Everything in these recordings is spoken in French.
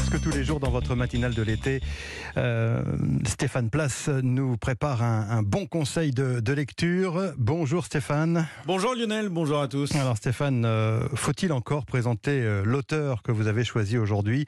parce que tous les jours dans votre matinale de l'été, euh, Stéphane Place nous prépare un, un bon conseil de, de, lecture. Bonjour Stéphane. Bonjour Lionel, bonjour à tous. Alors Stéphane, euh, faut-il encore présenter euh, l'auteur que vous avez choisi aujourd'hui?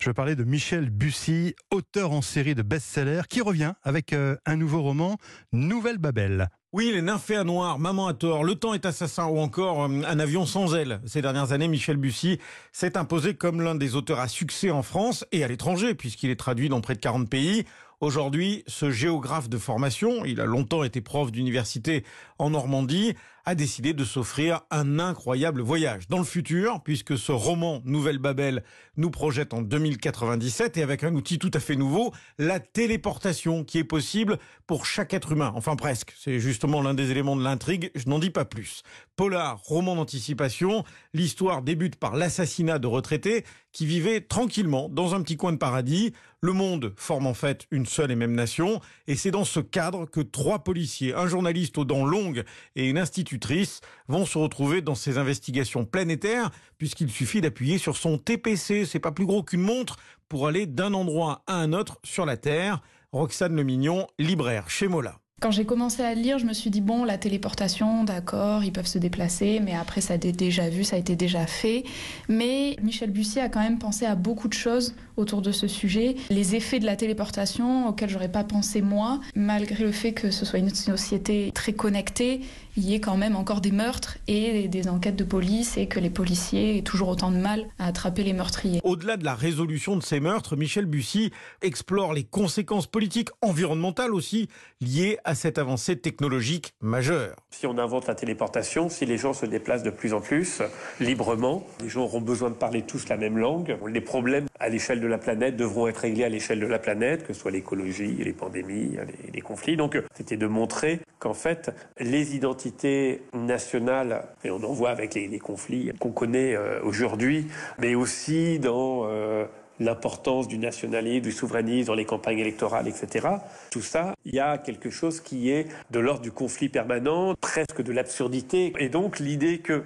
Je veux parler de Michel Bussy, auteur en série de best-sellers, qui revient avec un nouveau roman, Nouvelle Babel. Oui, les nymphées à noir, Maman à tort, Le temps est assassin ou encore euh, Un avion sans aile. Ces dernières années, Michel Bussy s'est imposé comme l'un des auteurs à succès en France et à l'étranger, puisqu'il est traduit dans près de 40 pays. Aujourd'hui, ce géographe de formation, il a longtemps été prof d'université en Normandie, a décidé de s'offrir un incroyable voyage dans le futur, puisque ce roman Nouvelle Babel nous projette en 2097 et avec un outil tout à fait nouveau, la téléportation qui est possible pour chaque être humain. Enfin presque, c'est justement l'un des éléments de l'intrigue, je n'en dis pas plus. Polar, roman d'anticipation, l'histoire débute par l'assassinat de retraités qui vivaient tranquillement dans un petit coin de paradis. Le monde forme en fait une seule et même nation, et c'est dans ce cadre que trois policiers, un journaliste aux dents longues et une institutrice vont se retrouver dans ces investigations planétaires, puisqu'il suffit d'appuyer sur son TPC, c'est pas plus gros qu'une montre, pour aller d'un endroit à un autre sur la Terre. Roxane Le Mignon, libraire chez Mola. Quand j'ai commencé à lire, je me suis dit, bon, la téléportation, d'accord, ils peuvent se déplacer, mais après, ça a été déjà vu, ça a été déjà fait. Mais Michel Bussy a quand même pensé à beaucoup de choses autour de ce sujet. Les effets de la téléportation auxquels j'aurais pas pensé moi, malgré le fait que ce soit une société très connectée, il y ait quand même encore des meurtres et des enquêtes de police et que les policiers aient toujours autant de mal à attraper les meurtriers. Au-delà de la résolution de ces meurtres, Michel Bussy explore les conséquences politiques, environnementales aussi, liées à cette avancée technologique majeure. Si on invente la téléportation, si les gens se déplacent de plus en plus librement, les gens auront besoin de parler tous la même langue. Les problèmes à l'échelle de la planète devront être réglés à l'échelle de la planète, que ce soit l'écologie, les pandémies, les, conflits. Donc c'était de montrer qu'en fait, les identités nationales, et on en voit avec les, les conflits qu'on connaît euh, aujourd'hui, mais aussi dans... Euh, l'importance du nationalisme, du souverainisme dans les campagnes électorales, etc. Tout ça, il y a quelque chose qui est de l'ordre du conflit permanent, presque de l'absurdité. Et donc l'idée que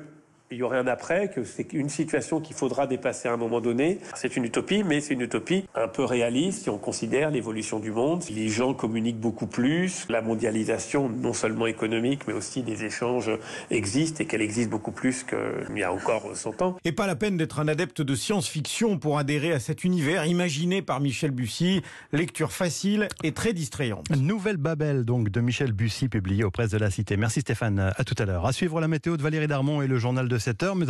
il y aurait un après, que c'est une situation qu'il faudra dépasser à un moment donné. C'est une utopie, mais c'est une utopie un peu réaliste si on considère l'évolution du monde. Les gens communiquent beaucoup plus, la mondialisation, non seulement économique, mais aussi des échanges existent et qu'elle existe beaucoup plus qu'il y a encore 100 ans. Et pas la peine d'être un adepte de science-fiction pour adhérer à cet univers imaginé par Michel Bussy. Lecture facile et très distrayante. Nouvelle Babel, donc, de Michel Bussy, publié aux presses de la Cité. Merci Stéphane. À tout à l'heure. À suivre la météo de Valérie Darmon et le journal de 7 heures.